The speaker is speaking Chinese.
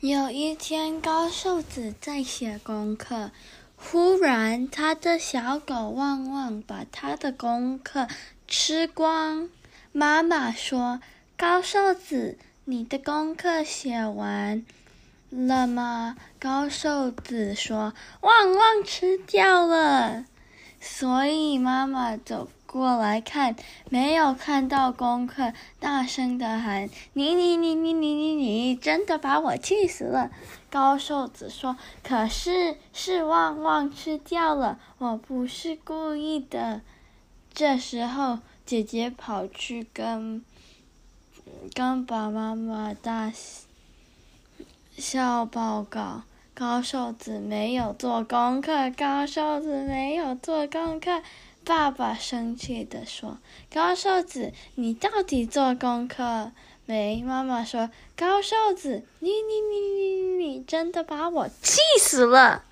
有一天，高瘦子在写功课，忽然他的小狗旺旺把他的功课吃光。妈妈说：“高瘦子，你的功课写完了吗？”高瘦子说：“旺旺吃掉了。”所以妈妈走过来看，没有看到功课，大声的喊：“你你你你你你你，真的把我气死了！”高瘦子说：“可是是旺旺吃掉了，我不是故意的。”这时候，姐姐跑去跟跟爸爸妈妈大笑报告。高瘦子没有做功课，高瘦子没有做功课。爸爸生气地说：“高瘦子，你到底做功课没？”妈妈说：“高瘦子，你你你你你，真的把我气死了。”